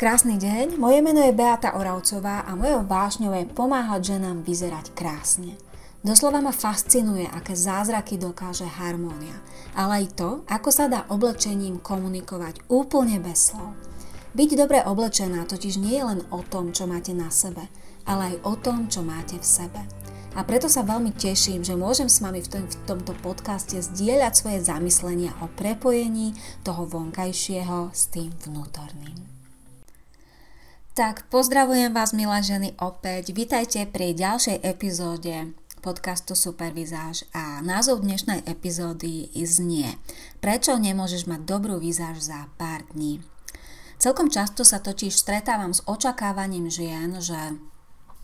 Krásny deň, moje meno je Beata Oravcová a mojou vášňou je pomáhať ženám vyzerať krásne. Doslova ma fascinuje, aké zázraky dokáže harmónia, ale aj to, ako sa dá oblečením komunikovať úplne bez slov. Byť dobre oblečená totiž nie je len o tom, čo máte na sebe, ale aj o tom, čo máte v sebe. A preto sa veľmi teším, že môžem s vami v, tom, v tomto podcaste zdieľať svoje zamyslenia o prepojení toho vonkajšieho s tým vnútorným. Tak pozdravujem vás milé ženy opäť. Vítajte pri ďalšej epizóde podcastu Supervizáž a názov dnešnej epizódy znie Prečo nemôžeš mať dobrú vizáž za pár dní? Celkom často sa totiž stretávam s očakávaním žien, že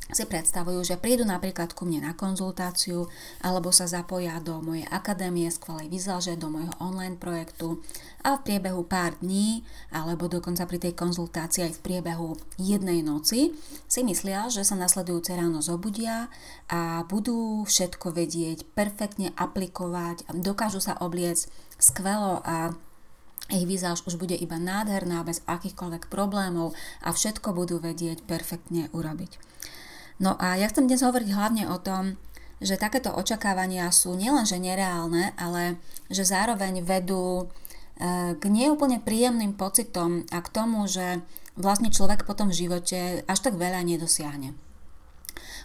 si predstavujú, že prídu napríklad ku mne na konzultáciu alebo sa zapoja do mojej akadémie skvelej výzlaže, do môjho online projektu a v priebehu pár dní alebo dokonca pri tej konzultácii aj v priebehu jednej noci si myslia, že sa nasledujúce ráno zobudia a budú všetko vedieť, perfektne aplikovať, dokážu sa obliecť skvelo a ich vizáž už bude iba nádherná, bez akýchkoľvek problémov a všetko budú vedieť perfektne urobiť. No a ja chcem dnes hovoriť hlavne o tom, že takéto očakávania sú nielenže nereálne, ale že zároveň vedú e, k neúplne príjemným pocitom a k tomu, že vlastne človek potom v živote až tak veľa nedosiahne.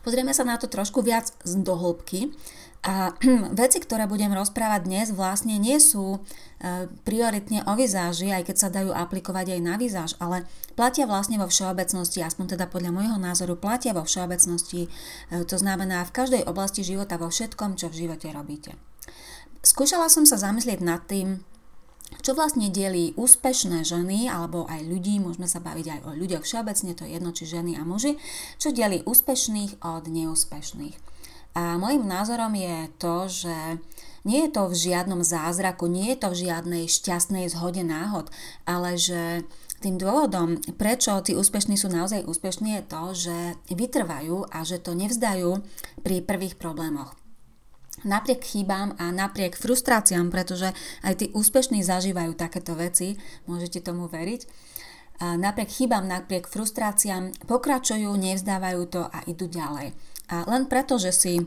Pozrieme sa na to trošku viac z dohlbky a veci, ktoré budem rozprávať dnes, vlastne nie sú e, prioritne o vizáži, aj keď sa dajú aplikovať aj na vizáž, ale platia vlastne vo všeobecnosti, aspoň teda podľa môjho názoru, platia vo všeobecnosti, e, to znamená v každej oblasti života, vo všetkom, čo v živote robíte. Skúšala som sa zamyslieť nad tým, čo vlastne delí úspešné ženy alebo aj ľudí, môžeme sa baviť aj o ľuďoch všeobecne, to je jedno, či ženy a muži, čo delí úspešných od neúspešných. A môjim názorom je to, že nie je to v žiadnom zázraku, nie je to v žiadnej šťastnej zhode náhod, ale že tým dôvodom, prečo tí úspešní sú naozaj úspešní, je to, že vytrvajú a že to nevzdajú pri prvých problémoch. Napriek chybám a napriek frustráciám, pretože aj tí úspešní zažívajú takéto veci, môžete tomu veriť, a napriek chybám, napriek frustráciám pokračujú, nevzdávajú to a idú ďalej. A len preto, že si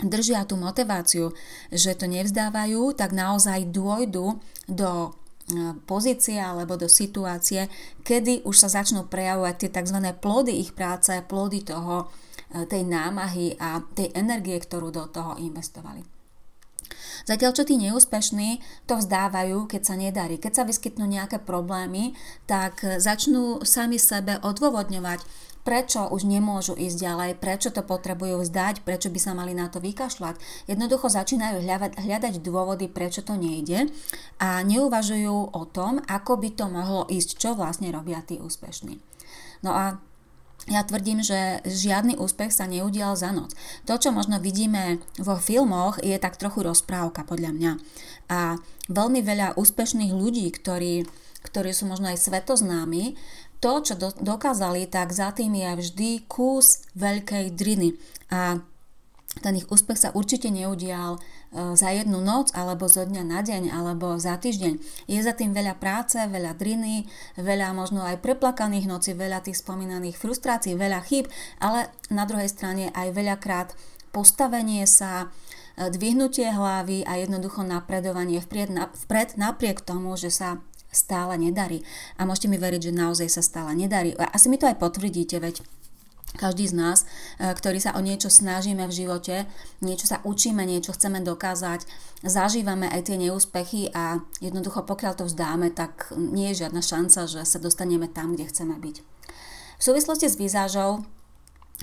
držia tú motiváciu, že to nevzdávajú, tak naozaj dôjdu do e, pozície alebo do situácie, kedy už sa začnú prejavovať tie tzv. plody ich práce, plody toho, e, tej námahy a tej energie, ktorú do toho investovali. Zatiaľ, čo tí neúspešní to vzdávajú, keď sa nedarí. Keď sa vyskytnú nejaké problémy, tak začnú sami sebe odôvodňovať, prečo už nemôžu ísť ďalej, prečo to potrebujú vzdať, prečo by sa mali na to vykašľať. Jednoducho začínajú hľadať dôvody, prečo to nejde a neuvažujú o tom, ako by to mohlo ísť, čo vlastne robia tí úspešní. No a ja tvrdím, že žiadny úspech sa neudial za noc. To, čo možno vidíme vo filmoch, je tak trochu rozprávka podľa mňa. A veľmi veľa úspešných ľudí, ktorí, ktorí sú možno aj svetoznámi, to, čo do, dokázali, tak za tým je vždy kus veľkej driny. A ten ich úspech sa určite neudial za jednu noc, alebo zo dňa na deň, alebo za týždeň. Je za tým veľa práce, veľa driny, veľa možno aj preplakaných noci, veľa tých spomínaných frustrácií, veľa chyb, ale na druhej strane aj veľakrát postavenie sa, e, dvihnutie hlavy a jednoducho napredovanie vpred, vpred napriek tomu, že sa stále nedarí. A môžete mi veriť, že naozaj sa stále nedarí. Asi mi to aj potvrdíte, veď každý z nás, e, ktorý sa o niečo snažíme v živote, niečo sa učíme, niečo chceme dokázať, zažívame aj tie neúspechy a jednoducho pokiaľ to vzdáme, tak nie je žiadna šanca, že sa dostaneme tam, kde chceme byť. V súvislosti s výzážou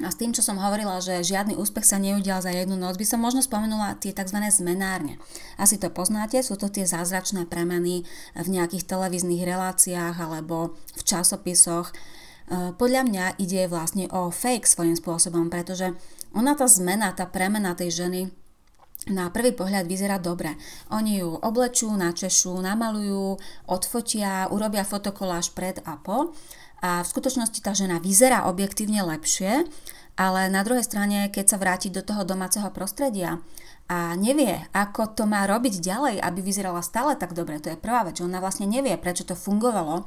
a s tým, čo som hovorila, že žiadny úspech sa neudial za jednu noc, by som možno spomenula tie tzv. zmenárne. Asi to poznáte, sú to tie zázračné premeny v nejakých televíznych reláciách alebo v časopisoch. E, podľa mňa ide vlastne o fake svojím spôsobom, pretože ona tá zmena, tá premena tej ženy na prvý pohľad vyzerá dobre. Oni ju oblečú, načešú, namalujú, odfotia, urobia fotokoláž pred a po a v skutočnosti tá žena vyzerá objektívne lepšie, ale na druhej strane, keď sa vráti do toho domáceho prostredia a nevie, ako to má robiť ďalej, aby vyzerala stále tak dobre, to je prvá vec, že ona vlastne nevie, prečo to fungovalo e,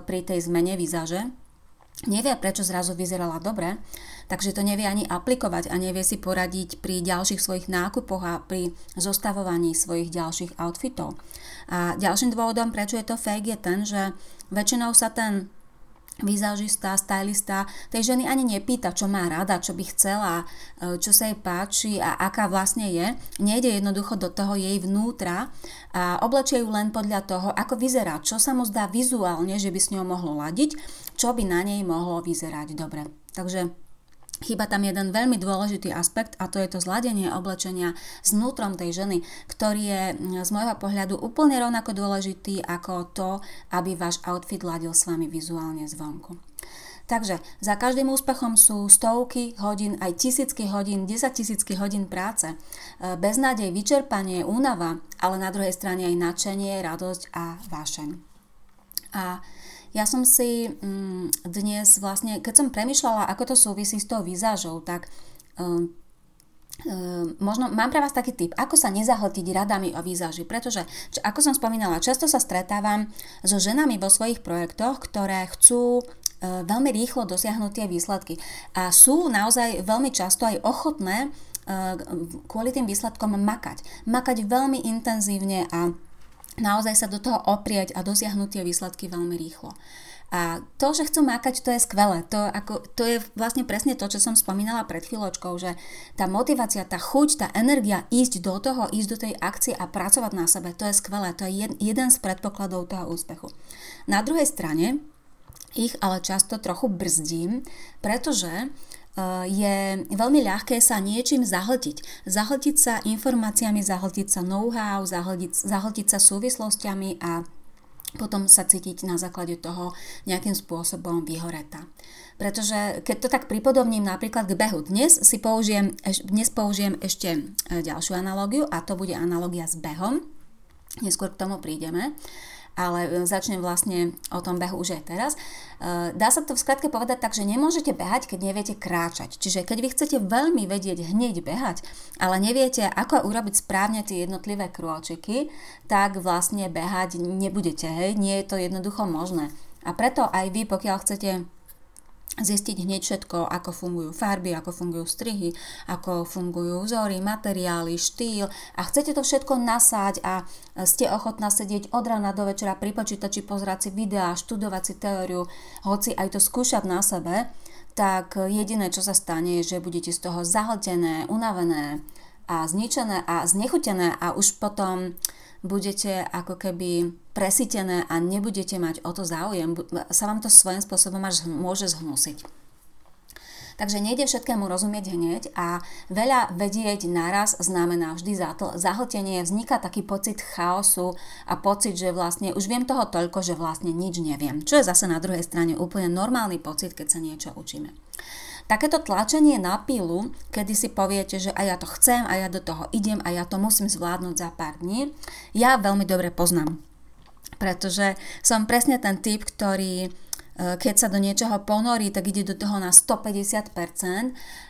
pri tej zmene výzaže, nevie, prečo zrazu vyzerala dobre, takže to nevie ani aplikovať a nevie si poradiť pri ďalších svojich nákupoch a pri zostavovaní svojich ďalších outfitov. A ďalším dôvodom, prečo je to fake, je ten, že väčšinou sa ten vizážista, stylista tej ženy ani nepýta, čo má rada, čo by chcela, e, čo sa jej páči a aká vlastne je. Nejde jednoducho do toho jej vnútra a oblečie ju len podľa toho, ako vyzerá, čo sa mu zdá vizuálne, že by s ňou mohlo ladiť, čo by na nej mohlo vyzerať dobre. Takže Chýba tam jeden veľmi dôležitý aspekt a to je to zladenie oblečenia s vnútrom tej ženy, ktorý je mm, z môjho pohľadu úplne rovnako dôležitý ako to, aby váš outfit ladil s vami vizuálne zvonku. Takže za každým úspechom sú stovky hodín, aj tisícky hodín, 10 tisícky hodín práce. E, beznádej, vyčerpanie, únava, ale na druhej strane aj nadšenie, radosť a vášeň. A ja som si mm, dnes vlastne, keď som premyšľala, ako to súvisí s tou výzažou, tak um, Um, možno mám pre vás taký tip, ako sa nezahltiť radami o výzaži, pretože, čo, ako som spomínala, často sa stretávam so ženami vo svojich projektoch, ktoré chcú uh, veľmi rýchlo dosiahnuť tie výsledky a sú naozaj veľmi často aj ochotné uh, kvôli tým výsledkom makať. Makať veľmi intenzívne a naozaj sa do toho oprieť a dosiahnuť tie výsledky veľmi rýchlo. A to, že chcú mákať, to je skvelé. To, ako, to je vlastne presne to, čo som spomínala pred chvíľočkou, že tá motivácia, tá chuť, tá energia ísť do toho, ísť do tej akcie a pracovať na sebe, to je skvelé. To je jeden z predpokladov toho úspechu. Na druhej strane ich ale často trochu brzdím, pretože je veľmi ľahké sa niečím zahltiť. Zahltiť sa informáciami, zahltiť sa know-how, zahltiť, zahltiť sa súvislostiami a potom sa cítiť na základe toho nejakým spôsobom vyhoretá. Pretože keď to tak pripodobním napríklad k behu, dnes si použijem, dnes použijem ešte eh, ďalšiu analogiu a to bude analogia s behom. Neskôr k tomu prídeme ale e, začnem vlastne o tom behu už aj teraz. E, dá sa to v skratke povedať tak, že nemôžete behať, keď neviete kráčať. Čiže keď vy chcete veľmi vedieť hneď behať, ale neviete, ako urobiť správne tie jednotlivé krôčiky, tak vlastne behať nebudete. Hej? Nie je to jednoducho možné. A preto aj vy, pokiaľ chcete zistiť hneď všetko, ako fungujú farby, ako fungujú strihy, ako fungujú vzory, materiály, štýl. A chcete to všetko nasať a ste ochotná sedieť od rána do večera pri počítači, pozerať si videá, študovať si teóriu, hoci aj to skúšať na sebe, tak jediné, čo sa stane, je, že budete z toho zahltené, unavené a zničené a znechutené a už potom budete ako keby presítené a nebudete mať o to záujem, sa vám to svojím spôsobom až môže zhnusiť. Takže nejde všetkému rozumieť hneď a veľa vedieť naraz znamená vždy zahltenie, vzniká taký pocit chaosu a pocit, že vlastne už viem toho toľko, že vlastne nič neviem. Čo je zase na druhej strane úplne normálny pocit, keď sa niečo učíme. Takéto tlačenie na pilu, kedy si poviete, že a ja to chcem, a ja do toho idem, a ja to musím zvládnuť za pár dní, ja veľmi dobre poznám. Pretože som presne ten typ, ktorý keď sa do niečoho ponorí, tak ide do toho na 150%,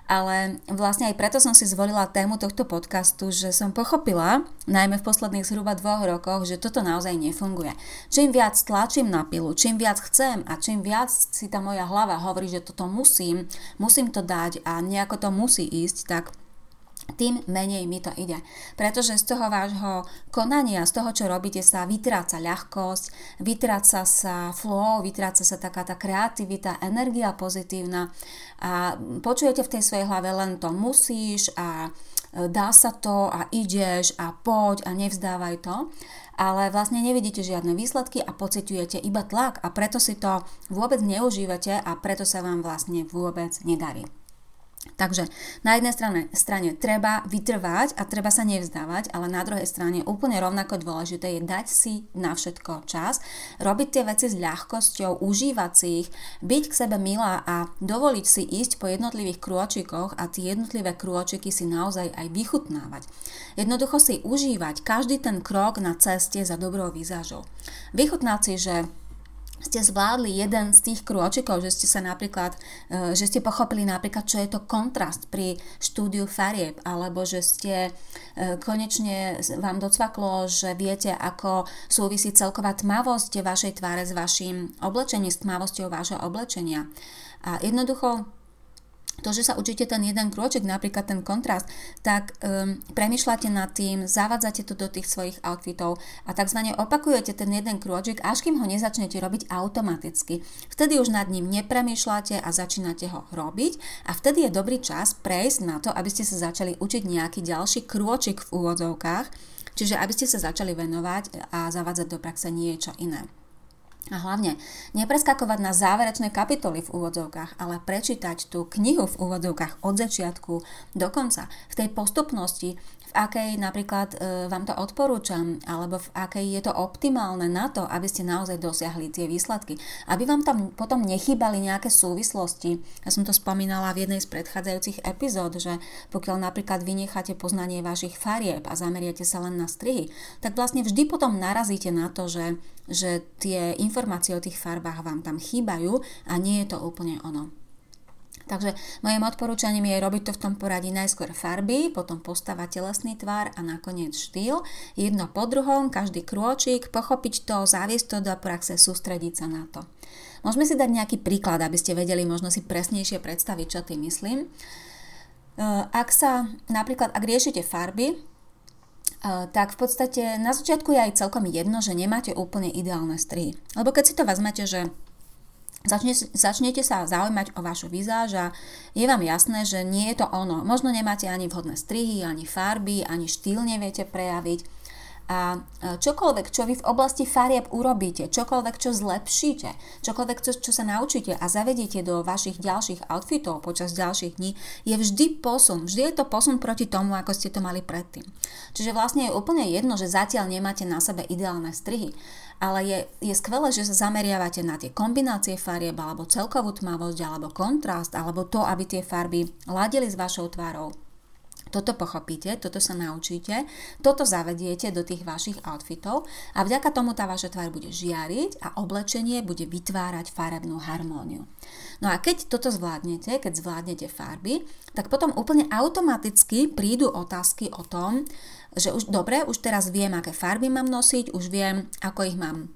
ale vlastne aj preto som si zvolila tému tohto podcastu, že som pochopila, najmä v posledných zhruba dvoch rokoch, že toto naozaj nefunguje. Čím viac tlačím na pilu, čím viac chcem a čím viac si tá moja hlava hovorí, že toto musím, musím to dať a nejako to musí ísť, tak tým menej mi to ide. Pretože z toho vášho konania, z toho, čo robíte, sa vytráca ľahkosť, vytráca sa flow, vytráca sa taká tá kreativita, energia pozitívna a počujete v tej svojej hlave len to musíš a e, dá sa to a ideš a poď a nevzdávaj to ale vlastne nevidíte žiadne výsledky a pociťujete iba tlak a preto si to vôbec neužívate a preto sa vám vlastne vôbec nedarí. Takže na jednej strane, strane treba vytrvať a treba sa nevzdávať, ale na druhej strane úplne rovnako dôležité je dať si na všetko čas, robiť tie veci s ľahkosťou, užívať si ich, byť k sebe milá a dovoliť si ísť po jednotlivých krôčikoch a tie jednotlivé krôčiky si naozaj aj vychutnávať. Jednoducho si užívať každý ten krok na ceste za dobrou výzažou. Vychutnať si, že ste zvládli jeden z tých krôčikov, že ste sa napríklad, e, že ste pochopili napríklad, čo je to kontrast pri štúdiu farieb, alebo že ste e, konečne vám docvaklo, že viete, ako súvisí celková tmavosť vašej tváre s vašim oblečením, s tmavosťou vášho oblečenia. A jednoducho to, že sa učíte ten jeden krôček, napríklad ten kontrast, tak um, premyšľate nad tým, zavádzate to do tých svojich outfitov a tzv. opakujete ten jeden krôčik, až kým ho nezačnete robiť automaticky. Vtedy už nad ním nepremýšľate a začínate ho robiť a vtedy je dobrý čas prejsť na to, aby ste sa začali učiť nejaký ďalší krôčik v úvodzovkách, čiže aby ste sa začali venovať a zavádzať do praxe niečo iné. A hlavne nepreskakovať na záverečné kapitoly v úvodzovkách, ale prečítať tú knihu v úvodzovkách od začiatku do konca. V tej postupnosti, akej napríklad e, vám to odporúčam, alebo v akej je to optimálne na to, aby ste naozaj dosiahli tie výsledky. Aby vám tam potom nechýbali nejaké súvislosti. Ja som to spomínala v jednej z predchádzajúcich epizód, že pokiaľ napríklad vynecháte poznanie vašich farieb a zameriate sa len na strihy, tak vlastne vždy potom narazíte na to, že, že tie informácie o tých farbách vám tam chýbajú a nie je to úplne ono. Takže mojim odporúčaním je robiť to v tom poradí najskôr farby, potom postava telesný tvar a nakoniec štýl. Jedno po druhom, každý krôčik, pochopiť to, záviesť to do praxe, sústrediť sa na to. Môžeme si dať nejaký príklad, aby ste vedeli možno si presnejšie predstaviť, čo tým myslím. E, ak sa napríklad, ak riešite farby, e, tak v podstate na začiatku je aj celkom jedno, že nemáte úplne ideálne strihy. Lebo keď si to vezmete, že Začne, začnete sa zaujímať o vašu vizáž a je vám jasné, že nie je to ono. Možno nemáte ani vhodné strihy, ani farby, ani štýl neviete prejaviť a e, čokoľvek, čo vy v oblasti farieb urobíte, čokoľvek, čo zlepšíte, čokoľvek, čo, čo sa naučíte a zavediete do vašich ďalších outfitov počas ďalších dní, je vždy posun. Vždy je to posun proti tomu, ako ste to mali predtým. Čiže vlastne je úplne jedno, že zatiaľ nemáte na sebe ideálne strihy, ale je, je skvelé, že sa zameriavate na tie kombinácie farieb, alebo celkovú tmavosť, alebo kontrast, alebo to, aby tie farby ladili s vašou tvárou toto pochopíte, toto sa naučíte, toto zavediete do tých vašich outfitov a vďaka tomu tá vaša tvár bude žiariť a oblečenie bude vytvárať farebnú harmóniu. No a keď toto zvládnete, keď zvládnete farby, tak potom úplne automaticky prídu otázky o tom, že už dobre, už teraz viem, aké farby mám nosiť, už viem, ako ich mám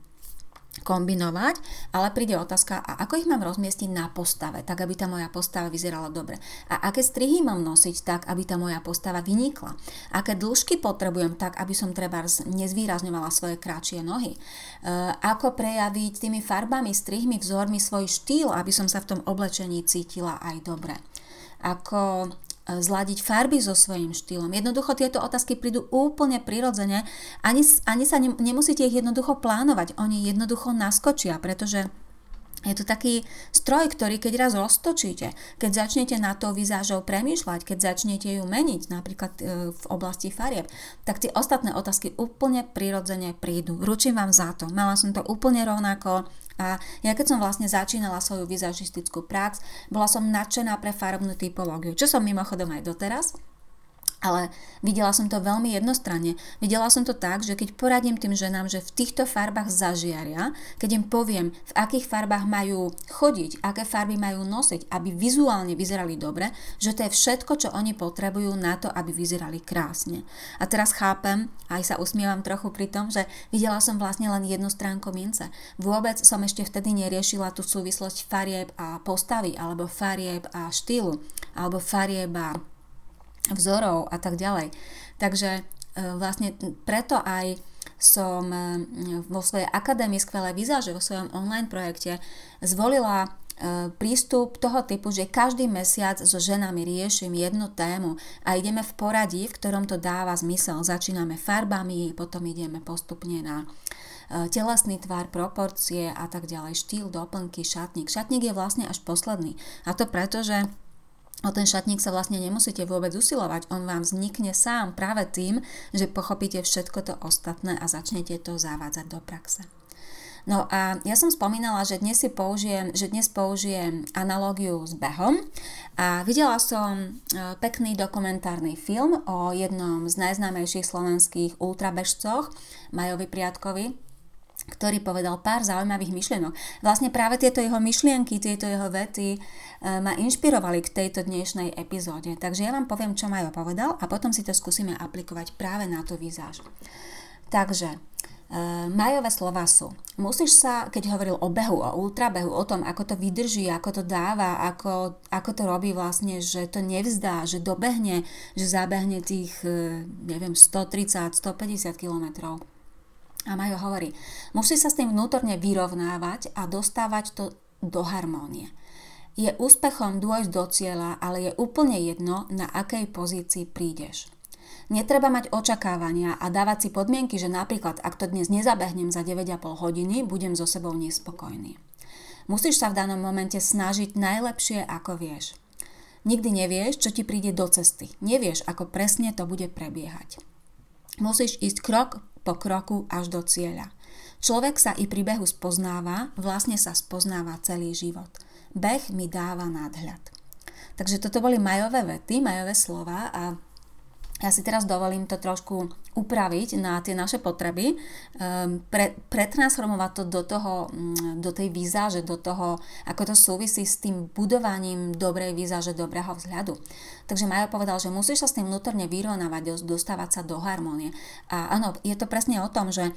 kombinovať, ale príde otázka, a ako ich mám rozmiestiť na postave, tak aby tá moja postava vyzerala dobre. A aké strihy mám nosiť tak, aby tá moja postava vynikla. Aké dĺžky potrebujem tak, aby som treba nezvýrazňovala svoje kratšie nohy. E, ako prejaviť tými farbami, strihmi, vzormi svoj štýl, aby som sa v tom oblečení cítila aj dobre. Ako zladiť farby so svojím štýlom. Jednoducho tieto otázky prídu úplne prirodzene, ani, ani sa ne, nemusíte ich jednoducho plánovať, oni jednoducho naskočia, pretože je to taký stroj, ktorý keď raz roztočíte, keď začnete na to vizážou premýšľať, keď začnete ju meniť, napríklad e, v oblasti farieb, tak tie ostatné otázky úplne prirodzene prídu. Ručím vám za to. Mala som to úplne rovnako a ja keď som vlastne začínala svoju vizažistickú prax, bola som nadšená pre farbnú typológiu, čo som mimochodom aj doteraz. Ale videla som to veľmi jednostranne. Videla som to tak, že keď poradím tým ženám, že v týchto farbách zažiaria, keď im poviem, v akých farbách majú chodiť, aké farby majú nosiť, aby vizuálne vyzerali dobre, že to je všetko, čo oni potrebujú na to, aby vyzerali krásne. A teraz chápem, aj sa usmievam trochu pri tom, že videla som vlastne len jednu stránku mince. Vôbec som ešte vtedy neriešila tú súvislosť farieb a postavy, alebo farieb a štýlu, alebo farieb a vzorov a tak ďalej. Takže e, vlastne preto aj som e, vo svojej akadémii Skvelé vizáže, vo svojom online projekte zvolila e, prístup toho typu, že každý mesiac so ženami riešim jednu tému a ideme v poradí, v ktorom to dáva zmysel. Začíname farbami, potom ideme postupne na telesný tvar, proporcie a tak ďalej, štýl, doplnky, šatník. Šatník je vlastne až posledný. A to preto, že O ten šatník sa vlastne nemusíte vôbec usilovať, on vám vznikne sám práve tým, že pochopíte všetko to ostatné a začnete to zavádzať do praxe. No a ja som spomínala, že dnes si použijem, že dnes použijem analógiu s behom a videla som e, pekný dokumentárny film o jednom z najznámejších slovenských ultrabežcoch, Majovi Priatkovi, ktorý povedal pár zaujímavých myšlienok. Vlastne práve tieto jeho myšlienky, tieto jeho vety e, ma inšpirovali k tejto dnešnej epizóde. Takže ja vám poviem, čo Majo povedal a potom si to skúsime aplikovať práve na tú výzáž. Takže, e, Majové slova sú, musíš sa, keď hovoril o behu, o ultrabehu, o tom, ako to vydrží, ako to dáva, ako, ako to robí vlastne, že to nevzdá, že dobehne, že zabehne tých, e, neviem, 130, 150 kilometrov a Majo hovorí, musí sa s tým vnútorne vyrovnávať a dostávať to do harmónie. Je úspechom dôjsť do cieľa, ale je úplne jedno, na akej pozícii prídeš. Netreba mať očakávania a dávať si podmienky, že napríklad ak to dnes nezabehnem za 9,5 hodiny, budem so sebou nespokojný. Musíš sa v danom momente snažiť najlepšie, ako vieš. Nikdy nevieš, čo ti príde do cesty. Nevieš, ako presne to bude prebiehať. Musíš ísť krok po kroku až do cieľa. Človek sa i pri behu spoznáva, vlastne sa spoznáva celý život. Beh mi dáva nadhľad. Takže toto boli majové vety, majové slova a ja si teraz dovolím to trošku upraviť na tie naše potreby, ehm, pre, pretransformovať to do, toho, mm, do tej výzáže, do toho, ako to súvisí s tým budovaním dobrej výzáže, dobrého vzhľadu. Takže Majo povedal, že musíš sa s tým vnútorne vyrovnávať, dostávať sa do harmónie. A áno, je to presne o tom, že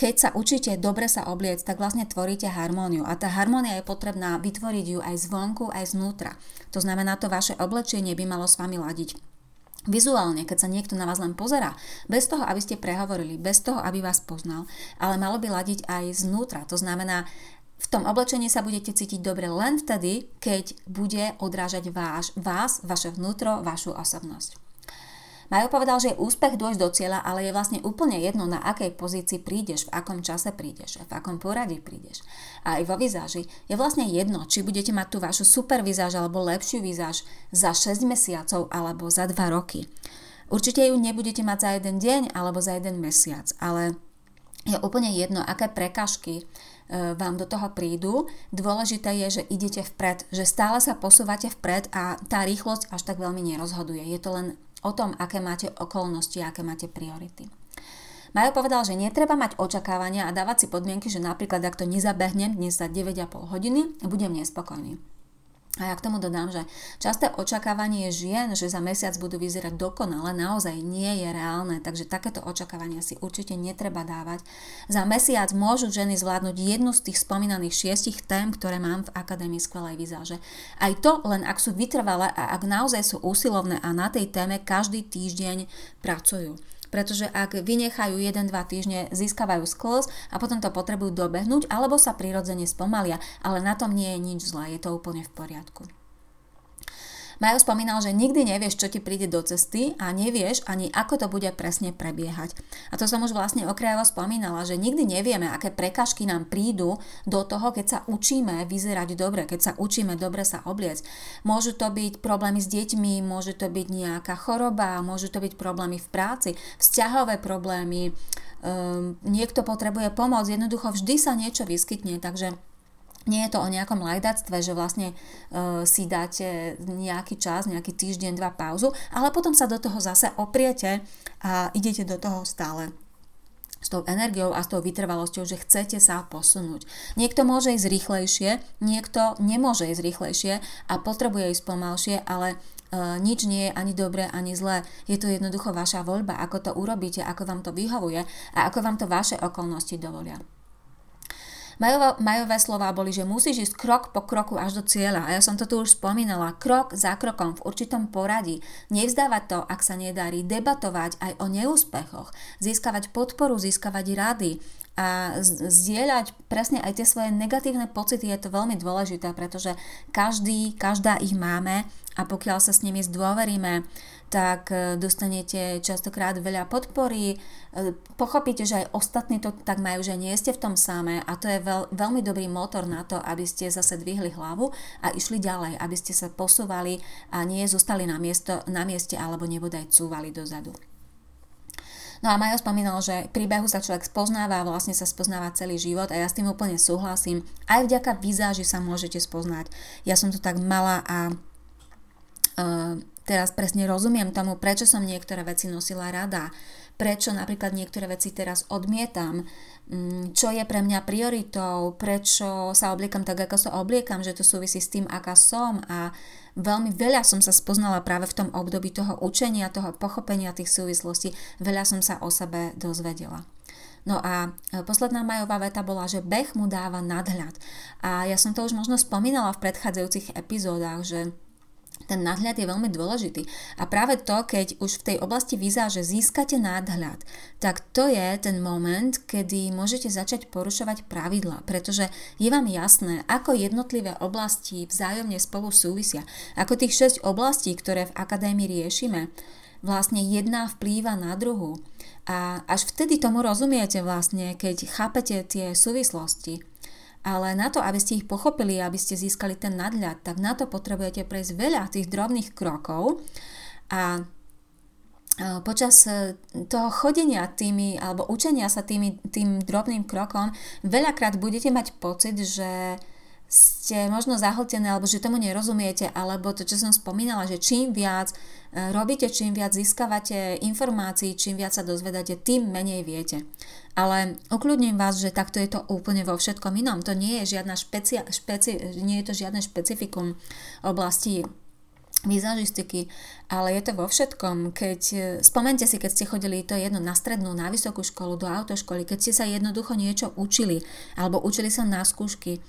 keď sa učíte dobre sa obliec, tak vlastne tvoríte harmóniu a tá harmónia je potrebná vytvoriť ju aj zvonku, aj znútra. To znamená, to vaše oblečenie by malo s vami ladiť Vizuálne, keď sa niekto na vás len pozerá, bez toho, aby ste prehovorili, bez toho, aby vás poznal, ale malo by ladiť aj znútra. To znamená, v tom oblečení sa budete cítiť dobre len vtedy, keď bude odrážať váš, vás, vaše vnútro, vašu osobnosť. Majo povedal, že je úspech dôjsť do cieľa, ale je vlastne úplne jedno, na akej pozícii prídeš, v akom čase prídeš, v akom poradí prídeš. A aj vo vizáži je vlastne jedno, či budete mať tú vašu super vizáž alebo lepšiu vizáž za 6 mesiacov alebo za 2 roky. Určite ju nebudete mať za jeden deň alebo za jeden mesiac, ale je úplne jedno, aké prekažky e, vám do toho prídu. Dôležité je, že idete vpred, že stále sa posúvate vpred a tá rýchlosť až tak veľmi nerozhoduje. Je to len o tom, aké máte okolnosti, aké máte priority. Majo povedal, že netreba mať očakávania a dávať si podmienky, že napríklad ak to nezabehnem dnes za 9,5 hodiny, budem nespokojný. A ja k tomu dodám, že časté očakávanie žien, že za mesiac budú vyzerať dokonale, naozaj nie je reálne, takže takéto očakávania si určite netreba dávať. Za mesiac môžu ženy zvládnuť jednu z tých spomínaných šiestich tém, ktoré mám v Akadémii skvelej vizáže. Aj to len ak sú vytrvalé a ak naozaj sú úsilovné a na tej téme každý týždeň pracujú pretože ak vynechajú 1-2 týždne, získavajú sklos a potom to potrebujú dobehnúť alebo sa prirodzene spomalia, ale na tom nie je nič zlé, je to úplne v poriadku. Majo spomínal, že nikdy nevieš, čo ti príde do cesty a nevieš ani, ako to bude presne prebiehať. A to som už vlastne okrajovo spomínala, že nikdy nevieme, aké prekažky nám prídu do toho, keď sa učíme vyzerať dobre, keď sa učíme dobre sa obliecť. Môžu to byť problémy s deťmi, môže to byť nejaká choroba, môžu to byť problémy v práci, vzťahové problémy, um, niekto potrebuje pomoc, jednoducho vždy sa niečo vyskytne, takže nie je to o nejakom lajdáctve, že vlastne e, si dáte nejaký čas, nejaký týždeň, dva pauzu, ale potom sa do toho zase opriete a idete do toho stále s tou energiou a s tou vytrvalosťou, že chcete sa posunúť. Niekto môže ísť rýchlejšie, niekto nemôže ísť rýchlejšie a potrebuje ísť pomalšie, ale e, nič nie je ani dobré, ani zlé. Je to jednoducho vaša voľba, ako to urobíte, ako vám to vyhovuje a ako vám to vaše okolnosti dovolia. Majové, majové slova boli, že musíš ísť krok po kroku až do cieľa. A ja som to tu už spomínala. Krok za krokom v určitom poradí. Nevzdávať to, ak sa nedarí. Debatovať aj o neúspechoch. Získavať podporu, získavať rady a zdieľať presne aj tie svoje negatívne pocity je to veľmi dôležité, pretože každý, každá ich máme a pokiaľ sa s nimi zdôveríme, tak e, dostanete častokrát veľa podpory, e, pochopíte, že aj ostatní to tak majú, že nie ste v tom samé a to je veľ, veľmi dobrý motor na to, aby ste zase dvihli hlavu a išli ďalej, aby ste sa posúvali a nie zostali na, miesto, na mieste alebo nebodaj cúvali dozadu. No a Majo spomínal, že pri behu sa človek spoznáva a vlastne sa spoznáva celý život a ja s tým úplne súhlasím. Aj vďaka vizáži sa môžete spoznať. Ja som to tak mala a uh, teraz presne rozumiem tomu, prečo som niektoré veci nosila rada, prečo napríklad niektoré veci teraz odmietam, mm, čo je pre mňa prioritou, prečo sa obliekam tak, ako sa obliekam, že to súvisí s tým, aká som? A veľmi veľa som sa spoznala práve v tom období toho učenia, toho pochopenia tých súvislostí, veľa som sa o sebe dozvedela. No a e, posledná majová veta bola, že beh mu dáva nadhľad. A ja som to už možno spomínala v predchádzajúcich epizódach, že ten nadhľad je veľmi dôležitý. A práve to, keď už v tej oblasti vizáže získate nadhľad, tak to je ten moment, kedy môžete začať porušovať pravidla, pretože je vám jasné, ako jednotlivé oblasti vzájomne spolu súvisia. Ako tých 6 oblastí, ktoré v akadémii riešime, vlastne jedna vplýva na druhú. A až vtedy tomu rozumiete vlastne, keď chápete tie súvislosti. Ale na to, aby ste ich pochopili, aby ste získali ten nadľad, tak na to potrebujete prejsť veľa tých drobných krokov a počas e, toho chodenia tými, alebo učenia sa tými, tým drobným krokom, veľakrát budete mať pocit, že ste možno zahltené alebo že tomu nerozumiete, alebo to, čo som spomínala, že čím viac e, robíte, čím viac získavate informácií, čím viac sa dozvedáte, tým menej viete. Ale ukľudním vás, že takto je to úplne vo všetkom inom. To nie je, žiadna špeci, špeci, nie je to žiadne špecifikum oblasti vizažistiky, ale je to vo všetkom. Keď, e, spomente si, keď ste chodili to jedno na strednú, na vysokú školu, do autoškoly, keď ste sa jednoducho niečo učili, alebo učili sa na skúšky,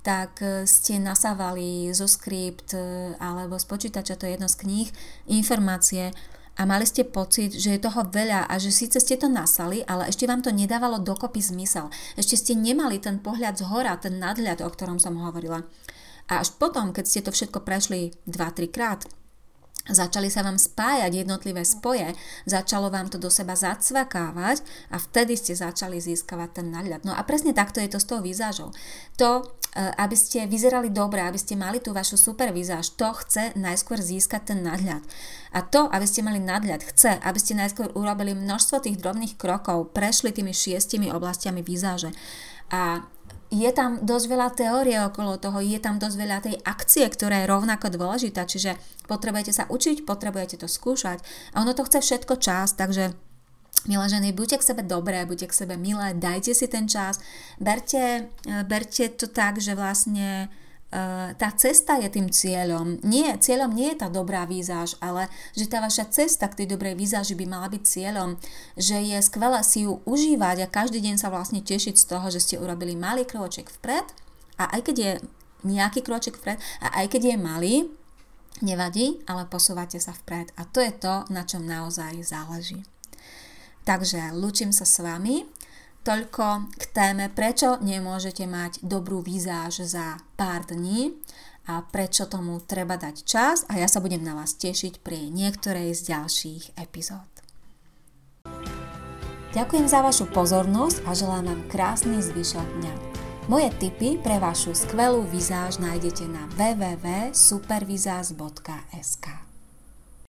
tak e, ste nasávali zo skript e, alebo z počítača, to je jedno z kníh, informácie a mali ste pocit, že je toho veľa a že síce ste to nasali, ale ešte vám to nedávalo dokopy zmysel. Ešte ste nemali ten pohľad z hora, ten nadhľad, o ktorom som hovorila. A až potom, keď ste to všetko prešli 2-3 krát, Začali sa vám spájať jednotlivé spoje, začalo vám to do seba zacvakávať a vtedy ste začali získavať ten nadľad. No a presne takto je to s tou výzažou. To, e, aby ste vyzerali dobre, aby ste mali tú vašu super výzaž, to chce najskôr získať ten nadľad. A to, aby ste mali nadľad, chce, aby ste najskôr urobili množstvo tých drobných krokov, prešli tými šiestimi oblastiami výzaže. A je tam dosť veľa teórie okolo toho, je tam dosť veľa tej akcie, ktorá je rovnako dôležitá, čiže potrebujete sa učiť, potrebujete to skúšať. A ono to chce všetko čas, takže Milé ženy, buďte k sebe dobré, buďte k sebe milé, dajte si ten čas, berte, berte to tak, že vlastne Eh, tá cesta je tým cieľom. Nie, cieľom nie je tá dobrá výzáž, ale že tá vaša cesta k tej dobrej výzáži by mala byť cieľom, že je skvelé si ju užívať a každý deň sa vlastne tešiť z toho, že ste urobili malý kroček vpred a aj keď je nejaký kroček vpred a aj keď je malý, nevadí, ale posúvate sa vpred a to je to, na čom naozaj záleží. Takže lúčim sa s vami Toľko k téme, prečo nemôžete mať dobrú výzáž za pár dní a prečo tomu treba dať čas a ja sa budem na vás tešiť pri niektorej z ďalších epizód. Ďakujem za vašu pozornosť a želám vám krásny zvyšok dňa. Moje tipy pre vašu skvelú vizáž nájdete na www.supervizaz.sk.